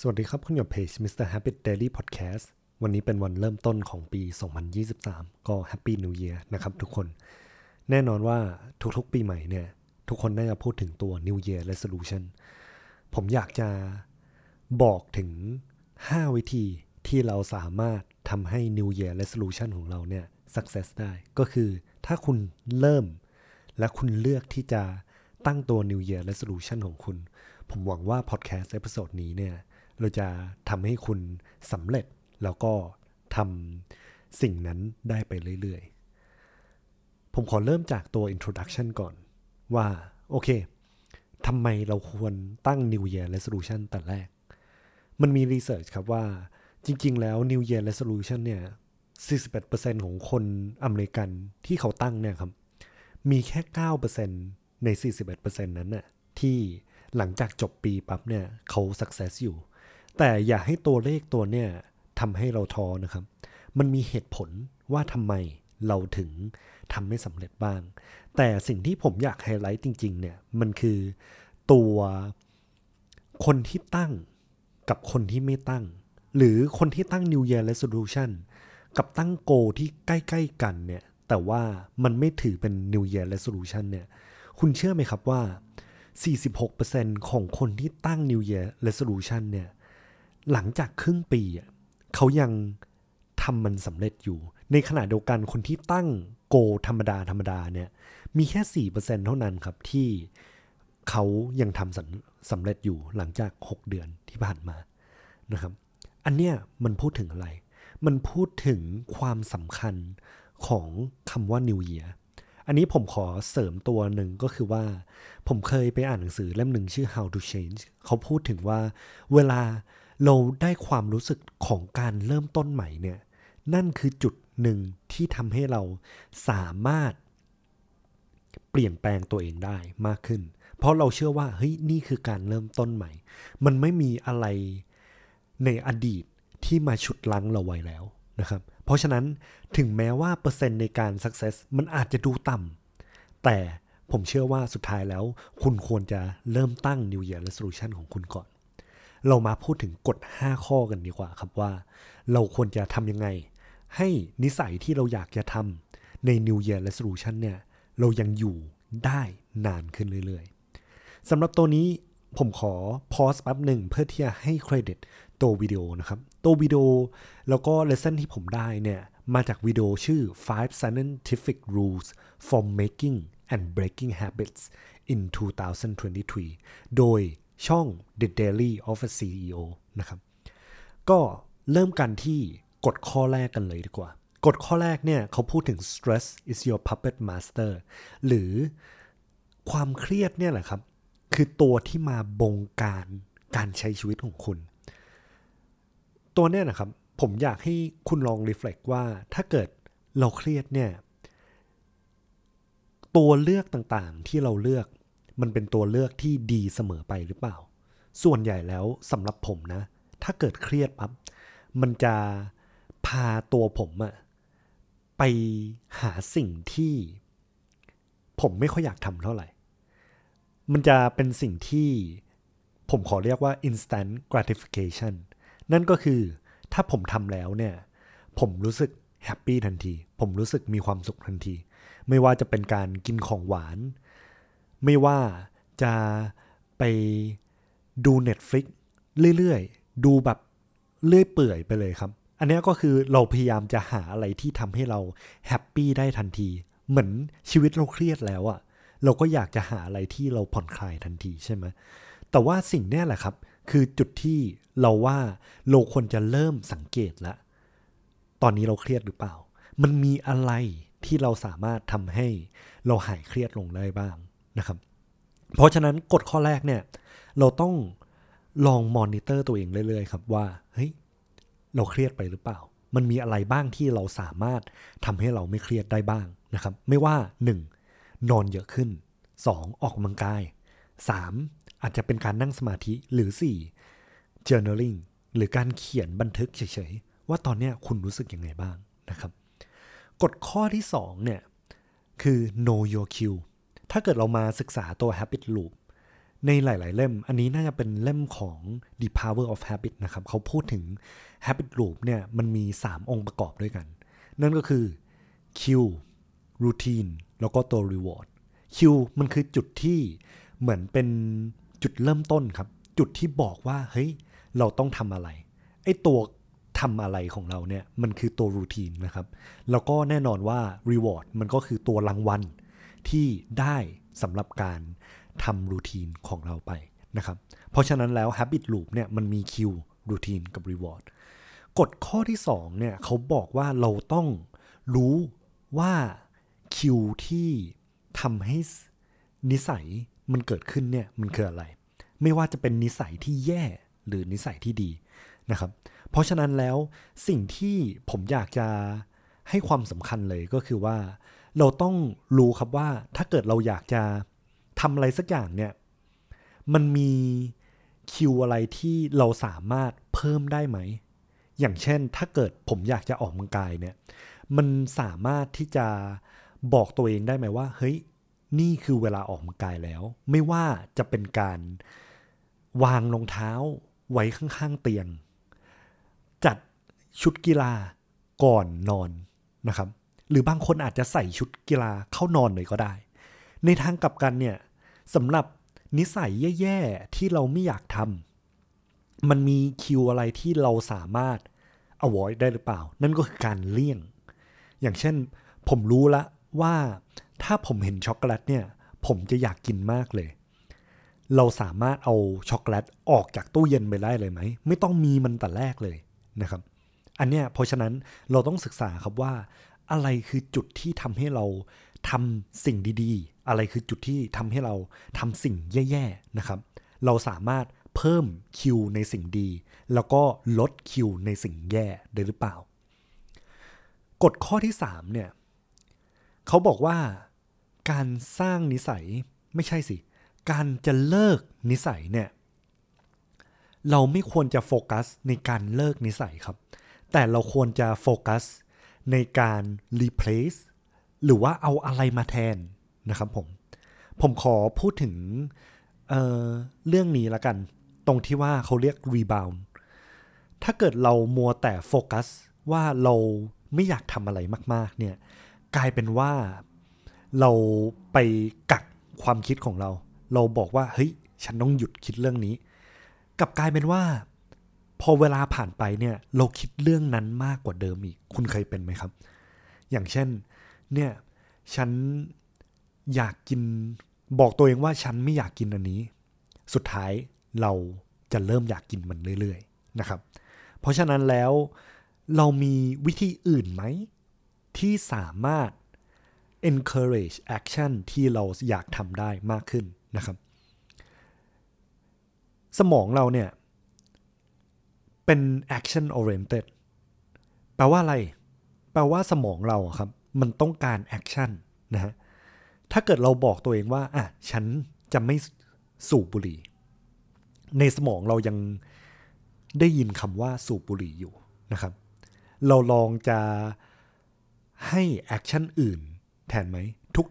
สวัสดีครับคุณอยู่เพจ Mr. Habit Daily Podcast วันนี้เป็นวันเริ่มต้นของปี 2023 ก็ Happy New Year นะครับทุกคน แน่นอนว่าทุกๆปีใหม่เนี่ย ทุกคนน่าจะพูดถึงตัว New Year Resolution ผมอยากจะบอกถึง 5 วิธีที่เราสามารถทำให้ New Year Resolution ของเราเนี่ย success ได้ ก็คือถ้าคุณเริ่ม และคุณเลือกที่จะตั้งตัว New Year Resolution ของคุณ ผมหวังว่า podcast episode นี้เนี่ย เราจะทำให้คุณสำเร็จแล้วก็ทำสิ่งนั้นได้ไปเรื่อยๆ ผมขอเริ่มจากตัว introduction ก่อนว่า โอเคทำไมเราควรตั้ง New Year Resolution แต่แรก มันมี research ครับว่าจริง ๆ แล้ว New Year Resolution เนี่ย 41%ของคนอเมริกันที่เขาตั้งเนี่ยครับ มีแค่ 9%ใน 41%นั้นน่ะที่หลังจากจบปีปั๊บเนี่ยเขา success อยู่ แต่อย่าให้ตัวเลขตัวเนี่ยทำให้เราท้อนะครับ มันมีเหตุผลว่าทำไมเราถึงทำไม่สำเร็จบ้าง แต่สิ่งที่ผมอยากไฮไลท์จริงๆเนี่ยมันคือตัวคนที่ตั้งกับคนที่ไม่ตั้ง หรือคนที่ตั้ง New Year Resolution กับตั้งโกที่ใกล้ ๆ กันเนี่ยแต่ว่ามันไม่ถือเป็น New Year Resolution เนี่ยคุณเชื่อไหมครับว่า 46%ของคนที่ตั้ง New Year Resolution เนี่ย หลังจากครึ่งปีเขายังทำมันสำเร็จอยู่ ในขณะเดียวกันคนที่ตั้งโกธรรมดาธรรมดาเนี่ย มีแค่ 4%เท่านั้นครับที่เขายังทำสำสำเร็จอยู่หลังจาก 6 เดือนที่ผ่านมานะครับ อันเนี้ยมันพูดถึงอะไร มันพูดถึงความสำคัญของคำว่า New Year อันนี้ผมขอเสริมตัวหนึ่งก็คือว่า ผมเคยไปอ่านหนังสือเล่มหนึ่งชื่อ How to Change เขาพูดถึงว่าเวลา เราได้ความรู้สึกของการเริ่มต้นใหม่เนี่ย นั่นคือจุดหนึ่งที่ทำให้เราสามารถเปลี่ยนแปลงตัวเองได้มากขึ้น เพราะเราเชื่อว่าเฮ้ยนี่คือการเริ่มต้นใหม่ มันไม่มีอะไรในอดีตที่มาฉุดลั้งเราไว้แล้วนะครับ เพราะฉะนั้นถึงแม้ว่าเปอร์เซ็นต์ในการ success มันอาจจะดูต่ำแต่ผมเชื่อว่าสุดท้ายแล้ว คุณควรจะเริ่มตั้ง New Year Resolution ของคุณก่อน เรามาพูดถึงกฎ 5 ข้อกันดีกว่าครับว่า เราควรจะทำยังไง ให้นิสัยที่เราอยากจะทำใน New Year Resolution เนี่ยเรายังอยู่ได้นานขึ้นเรื่อยๆสำหรับตัวนี้ผมขอพอสแป๊บหนึ่งเพื่อที่จะให้เครดิตตัววิดีโอนะครับตัววิดีโอแล้วก็เลส o n ที่ผมได้เนี่ยมาจากวิดีโอชื่อ five scientific rules for making and breaking habits in 2023 โดย ช่อง The Daily of a CEO นะครับ ก็เริ่มกันที่กฎข้อแรกกันเลยดีกว่า กฎข้อแรกเนี่ยเขาพูดถึง stress is your puppet master หรือความเครียดเนี่ยแหละครับ คือตัวที่มาบงการการใช้ชีวิตของคุณ ตัวเนี้ยนะครับ ผมอยากให้คุณลองรีเฟล็กว่าถ้าเกิดเราเครียดเนี่ย ตัวเลือกต่างๆที่เราเลือก มันเป็นตัวเลือกที่ดีเสมอไปหรือเปล่า ส่วนใหญ่แล้วสำหรับผมนะ ถ้าเกิดเครียดปั๊บมันจะพาตัวผมอะไปหาสิ่งที่ ผมไม่ค่อยอยากทำเท่าไหร่ มันจะเป็นสิ่งที่ผมขอเรียกว่า instant gratification นั่นก็คือถ้าผมทำแล้วเนี่ย ผมรู้สึกแฮปปี้ทันที ผมรู้สึกมีความสุขทันที ไม่ว่าจะเป็นการกินของหวาน ไม่ว่าจะไปดู Netflix เรื่อยๆ ดูแบบเลื่อยเปื่อยไปเลยครับ อันนี้ก็คือเราพยายามจะหาอะไรที่ทำให้เราแฮปปี้ได้ทันที เหมือนชีวิตเราเครียดแล้วอะเราก็อยากจะหาอะไรที่เราผ่อนคลายทันทีใช่ไหมแต่ว่าสิ่งนี้แหละครับ คือจุดที่เราว่าเราควรจะเริ่มสังเกตละ ตอนนี้เราเครียดหรือเปล่า มันมีอะไรที่เราสามารถทำให้เราหายเครียดลงได้บ้าง นะครับ เพราะฉะนั้นกฎข้อแรกเนี่ย เราต้องลองมอนิเตอร์ตัวเองเรื่อยๆครับว่าเฮ้ยเราเครียดไปหรือเปล่า มันมีอะไรบ้างที่เราสามารถทำให้เราไม่เครียดได้บ้างนะครับ ไม่ว่า 1. นอนเยอะขึ้น 2. ออกกำลังกาย 3. อาจจะเป็นการนั่งสมาธิหรือ 4. journaling หรือการเขียนบันทึกเฉยๆ ว่าตอนเนี้ยคุณรู้สึกยังไงบ้างนะครับ กฎข้อที่ 2 เนี่ย คือ know your cue ถ้าเกิดเรามาศึกษาตัว habit loop ในหลาย ๆ เล่ม อันนี้น่าจะเป็นเล่มของ The Power of Habit นะครับ เขาพูดถึง Habit Loop เนี่ยมันมี 3 องค์ประกอบด้วยกัน นั่นก็คือ Cue Routine แล้วก็ตัว Reward Cue มันคือจุดที่เหมือนเป็นจุดเริ่มต้นครับ จุดที่บอกว่า เฮ้ย เราต้องทำอะไร ไอ้ตัวทำอะไรของเราเนี่ย มันคือตัวรูทีนนะครับ แล้วก็แน่นอนว่า Reward มันก็คือตัวรางวัล ที่ได้สำหรับการทำรูทีนของเราไปนะครับ เพราะฉะนั้นแล้ว Habit Loop เนี่ยมันมีคิวรูทีนกับ Reward กฎข้อที่2เนี่ยเขาบอกว่าเราต้องรู้ว่าคิวที่ทำให้นิสัยมันเกิดขึ้นเนี่ยมันคืออะไร ไม่ว่าจะเป็นนิสัยที่แย่หรือนิสัยที่ดีนะครับ เพราะฉะนั้นแล้วสิ่งที่ผมอยากจะให้ความสำคัญเลยก็คือว่า เราต้องรู้ครับว่าถ้าเกิดเราอยากจะทำอะไรสักอย่างเนี่ย มันมีคิวอะไรที่เราสามารถเพิ่มได้ไหม อย่างเช่นถ้าเกิดผมอยากจะออกกำลังกายเนี่ย มันสามารถที่จะบอกตัวเองได้ไหมว่า เฮ้ย นี่คือเวลาออกกำลังกายแล้ว ไม่ว่าจะเป็นการวางรองเท้าไว้ข้างๆเตียง จัดชุดกีฬาก่อนนอนนะครับ หรือบางคนอาจจะใส่ชุดกีฬาเข้านอนเลยก็ได้ ในทางกลับกันเนี่ยสำหรับนิสัยแย่ๆที่เราไม่อยากทำมันมีคิวอะไรที่เราสามารถ avoid ได้หรือเปล่า นั่นก็คือการเลี่ยง อย่างเช่น ผมรู้ละว่าถ้าผมเห็นช็อกโกแลตเนี่ย ผมจะอยากกินมากเลย เราสามารถเอาช็อกโกแลตออกจากตู้เย็นไปได้เลยไหม ไม่ต้องมีมันแต่แรกเลยนะครับ อันเนี้ยเพราะฉะนั้นเราต้องศึกษาครับว่า อะไรคือจุดที่ทำให้เราทำสิ่งดีๆ อะไรคือจุดที่ทำให้เราทำสิ่งแย่ๆนะครับ เราสามารถเพิ่มคิวในสิ่งดี แล้วก็ลดคิวในสิ่งแย่ได้หรือเปล่า กฎข้อที่3เนี่ยเขาบอกว่าการสร้างนิสัยไม่ใช่สิ การจะเลิกนิสัยเนี่ยเราไม่ควรจะโฟกัสในการเลิกนิสัยครับ แต่เราควรจะโฟกัส ในการ replace หรือว่าเอาอะไรมาแทนนะครับผม ผมขอพูดถึงเเรื่องนี้ละกัน ตรงที่ว่าเขาเรียก rebound ถ้าเกิดเรามัวแต่โฟกัสว่าเราไม่อยากทำอะไรมาก ๆ เนี่ย กลายเป็นว่าเราไปกักความคิดของเรา เราบอกว่าเฮ้ย ฉันต้องหยุดคิดเรื่องนี้กลับกลายเป็นว่า พอเวลาผ่านไปเนี่ยเราคิดเรื่องนั้นมากกว่าเดิมอีก คุณเคยเป็นไหมครับ อย่างเช่น เนี่ยฉันอยากกินบอกตัวเองว่าฉันไม่อยากกินอันนี้ สุดท้ายเราจะเริ่มอยากกินมันเรื่อย ๆ นะครับ เพราะฉะนั้นแล้วเรามีวิธีอื่นไหม ที่สามารถ encourage action ที่เราอยากทำได้มากขึ้นนะครับ สมองเราเนี่ย เป็น action oriented แปลว่าอะไร แปลว่าสมองเราครับ มันต้องการ action นะฮะ ถ้าเกิดเราบอกตัวเองว่า อะ ฉันจะไม่สูบบุหรี่ ในสมองเรายังได้ยินคำว่าสูบบุหรี่อยู่นะครับ เราลองจะให้ action อื่นแทนไหม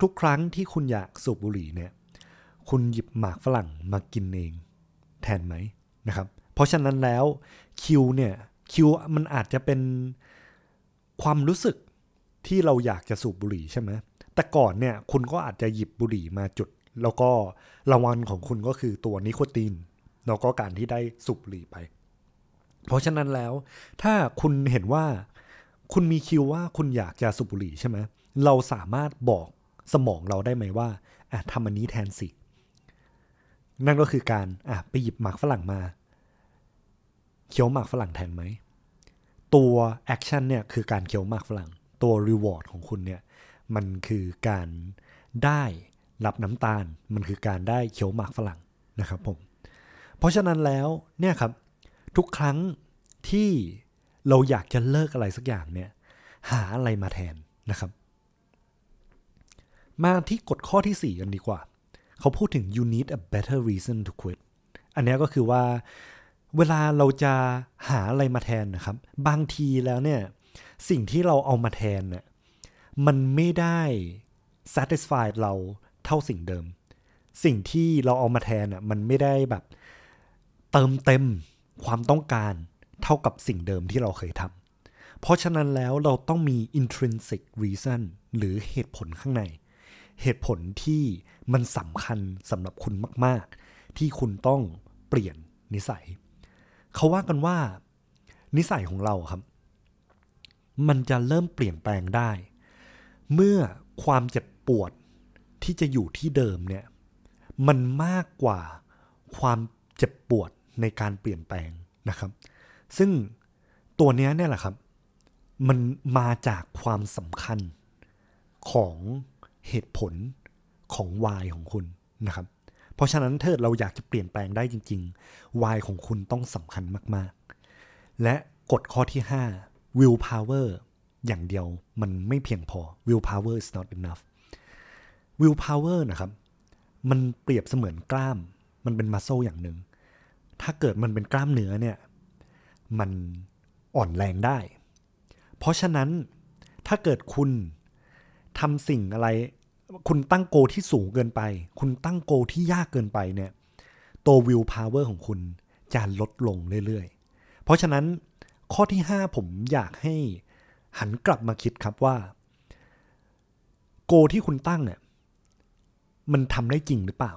ทุกๆ ครั้งที่คุณอยากสูบบุหรี่เนี่ย คุณหยิบหมากฝรั่งมากินเอง แทนไหมนะครับ เพราะฉะนั้นแล้วคิวเนี่ยคิวมันอาจจะเป็นความรู้สึกที่เราอยากจะสูบบุหรี่ใช่ไหมแต่ก่อนเนี่ยคุณก็อาจจะหยิบบุหรี่มาจุด แล้วก็รางวัลของคุณก็คือตัวนิโคตินแล้วก็การที่ได้สูบบุหรี่ไป เพราะฉะนั้นแล้ว ถ้าคุณเห็นว่าคุณมีคิวว่าคุณอยากจะสูบบุหรี่ใช่ไหมเราสามารถบอกสมองเราได้ไหมว่าอะทำอันนี้แทนสิ นั่นก็คือการอะไปหยิบหมากฝรั่งมา เคี้ยวหมากฝรั่งแทนไหม ตัว action เนี่ยคือการเคี้ยวหมากฝรั่ง ตัว reward ของคุณเนี่ยมันคือการได้รับน้ำตาล มันคือการได้เคี้ยวหมากฝรั่งนะครับผม เพราะฉะนั้นแล้วเนี่ยครับทุกครั้งที่เราอยากจะเลิกอะไรสักอย่างเนี่ยหาอะไรมาแทนนะครับ มาที่กฎข้อที่ 4 กันดีกว่า เขาพูดถึง you need a better reason to quit อันนี้ก็คือว่า เวลาเราจะหาอะไรมาแทนนะครับ บางทีแล้วเนี่ย สิ่งที่เราเอามาแทนเนี่ยมันไม่ได้ satisfy เราเท่าสิ่งเดิม สิ่งที่เราเอามาแทนอะมันไม่ได้แบบเติมเต็มความต้องการเท่ากับสิ่งเดิมที่เราเคยทำเพราะฉะนั้นแล้วเราต้องมี intrinsic reason หรือเหตุผลข้างใน เหตุผลที่มันสำคัญสำหรับคุณมาก ๆ ที่คุณต้องเปลี่ยนนิสัย เขาว่ากันว่า นิสัยของเราครับ มันจะเริ่มเปลี่ยนแปลงได้ เมื่อความเจ็บปวดที่จะอยู่ที่เดิมเนี่ย มันมากกว่าความเจ็บปวดในการเปลี่ยนแปลงนะครับ ซึ่งตัวนี้เนี่ยแหละครับ มันมาจากความสำคัญของเหตุผลของวายของคุณนะครับ เพราะฉะนั้นถ้าเราอยากจะเปลี่ยนแปลงได้จริงๆวายของคุณต้องสำคัญมากๆ และกฎข้อที่ 5 will power อย่างเดียวมันไม่เพียงพอ will power is not enough will power นะครับ มันเปรียบเสมือนกล้าม มันเป็นมัสโซอย่างหนึ่ง ถ้าเกิดมันเป็นกล้ามเนื้อเนี่ย มันอ่อนแรงได้ เพราะฉะนั้นถ้าเกิดคุณทำสิ่งอะไร คุณตั้งโกที่สูงเกินไป คุณตั้งโกที่ยากเกินไปเนี่ย ตัว will power ของคุณจะลดลงเรื่อยๆ เพราะฉะนั้นข้อที่ 5 ผมอยากให้หันกลับมาคิดครับว่า โกที่คุณตั้งเนี่ยมันทำได้จริงหรือเปล่า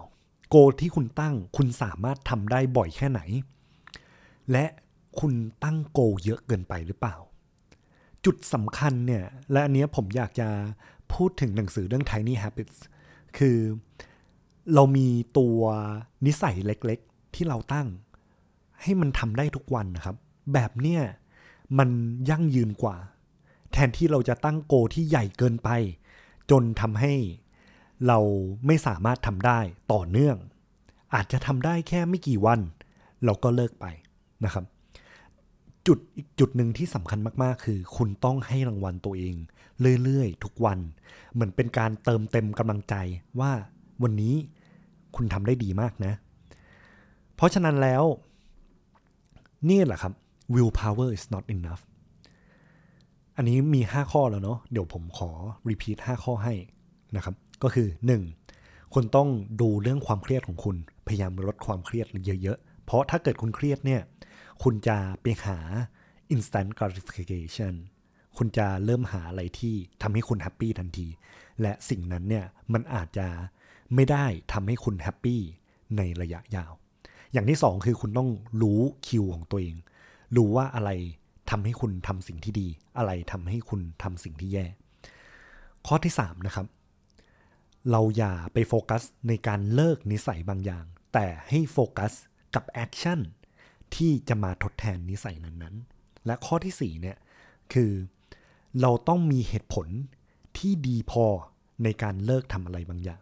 โกที่คุณตั้งคุณสามารถทำได้บ่อยแค่ไหน และคุณตั้งโกเยอะเกินไปหรือเปล่า จุดสำคัญเนี่ย และอันเนี้ยผมอยากจะ พูดถึงหนังสือเรื่อง Tiny Habits คือเรามีตัวนิสัยเล็กๆ ที่เราตั้ง ให้มันทำได้ทุกวันนะครับ แบบเนี้ยมันยั่งยืนกว่า แทนที่เราจะตั้งโกที่ใหญ่เกินไป จนทำให้เราไม่สามารถทำได้ต่อเนื่อง อาจจะทำได้แค่ไม่กี่วัน เราก็เลิกไปนะครับ จุดอีกจุดหนึ่งที่สำคัญมากๆ คือ คุณต้องให้รางวัลตัวเอง เรื่อยๆ ทุกวัน เหมือนเป็นการเติมเต็มกำลังใจว่าวันนี้คุณทำได้ดีมากนะ เพราะฉะนั้นแล้ว นี่แหละครับ will power is not enough อันนี้มี 5 ข้อแล้วเนาะเดี๋ยวผมขอ repeat 5 ข้อให้นะครับ ก็คือ 1. คุณต้องดูเรื่องความเครียดของคุณ พยายามลดความเครียดเยอะๆ เพราะถ้าเกิดคุณเครียดเนี่ย คุณจะไปหา instant gratification คุณจะเริ่มหาอะไรที่ทำให้คุณ happy ทันที และสิ่งนั้นเนี่ยมันอาจจะไม่ได้ทำให้คุณ happy ในระยะยาว อย่างที่สองคือคุณต้องรู้คิวของตัวเอง รู้ว่าอะไรทำให้คุณทำสิ่งที่ดี อะไรทำให้คุณทำสิ่งที่แย่ ข้อที่3นะครับ เราอย่าไปโฟกัสในการเลิกนิสัยบางอย่าง แต่ให้โฟกัสกับ action ที่จะมาทดแทนนิสัยนั้นๆ และข้อที่ 4 เนี่ย คือเราต้องมีเหตุผลที่ดีพอในการเลิกทำอะไรบางอย่าง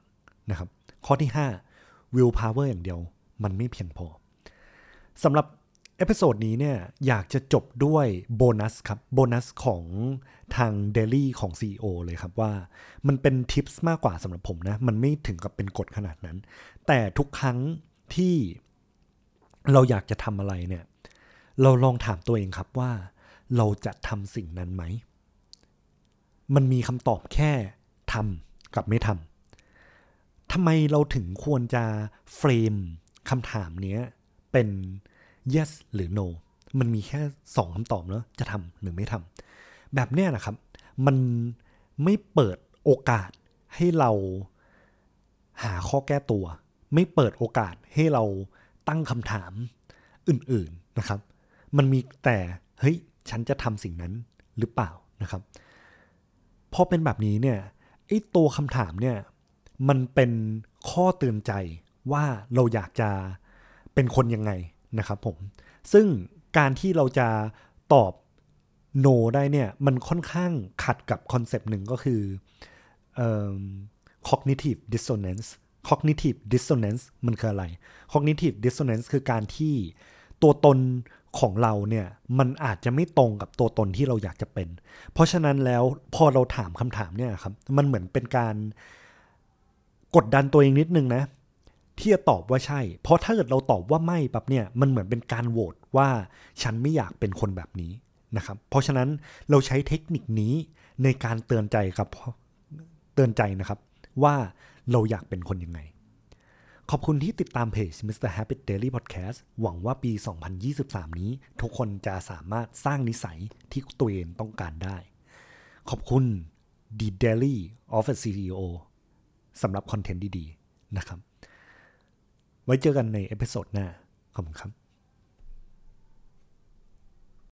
นะครับ ข้อที่ 5 will power อย่างเดียวมันไม่เพียงพอสำหรับ episode นี้เนี่ยอยากจะจบด้วยโบนัสครับโบนัสของทาง Diary ของ CEO เลยครับว่า มันเป็น tips มากกว่าสำหรับผมนะ มันไม่ถึงกับเป็นกฎขนาดนั้น แต่ทุกครั้งที่ เราอยากจะทำอะไรเนี่ย เราลองถามตัวเองครับว่า เราจะทำสิ่งนั้นไหม มันมีคำตอบแค่ทำกับไม่ทำทำไมเราถึงควรจะเฟรมคำถามนี้เป็น yes หรือ no มันมีแค่สองคำตอบเนาะจะทำหรือไม่ทำแบบเนี้ยนะครับ มันไม่เปิดโอกาสให้เราหาข้อแก้ตัว ไม่เปิดโอกาสให้เรา ตั้งคำถามอื่นๆนะครับ มันมีแต่เฮ้ยฉันจะทำสิ่งนั้นหรือเปล่านะครับพอเป็นแบบนี้เนี่ยไอ้ตัวคำถามเนี่ยมันเป็นข้อเตือนใจว่าเราอยากจะเป็นคนยังไงนะครับผม ซึ่งการที่เราจะตอบ no ได้เนี่ยมันค่อนข้างขัดกับคอนเซปต์หนึ่งก็คือ cognitive dissonance cognitive dissonance มันคืออะไร cognitive dissonance คือการที่ตัวตนของเราเนี่ยมันอาจจะไม่ตรงกับตัวตนที่เราอยากจะเป็น เพราะฉะนั้นแล้วพอเราถามคำถามเนี่ยครับมันเหมือนเป็นการกดดันตัวเองนิดนึงนะ ที่จะตอบว่าใช่ เพราะถ้าเกิดเราตอบว่าไม่ปั๊บเนี่ยมันเหมือนเป็นการโหวตว่าฉันไม่อยากเป็นคนแบบนี้นะครับ เพราะฉะนั้นเราใช้เทคนิคนี้ในการเตือนใจครับเตือนใจนะครับ ว่า เราอยากเป็นคนยังไง ขอบคุณที่ติดตามเพจ Mr. Habit Daily Podcast หวังว่าปี 2023 นี้ ทุกคนจะสามารถสร้างนิสัยที่ตัวเองต้องการได้ ขอบคุณ The Daily of a CEO สำหรับคอนเทนต์ดี ๆ นะครับ ไว้เจอกันในเอพิโซดหน้า ขอบคุณครับ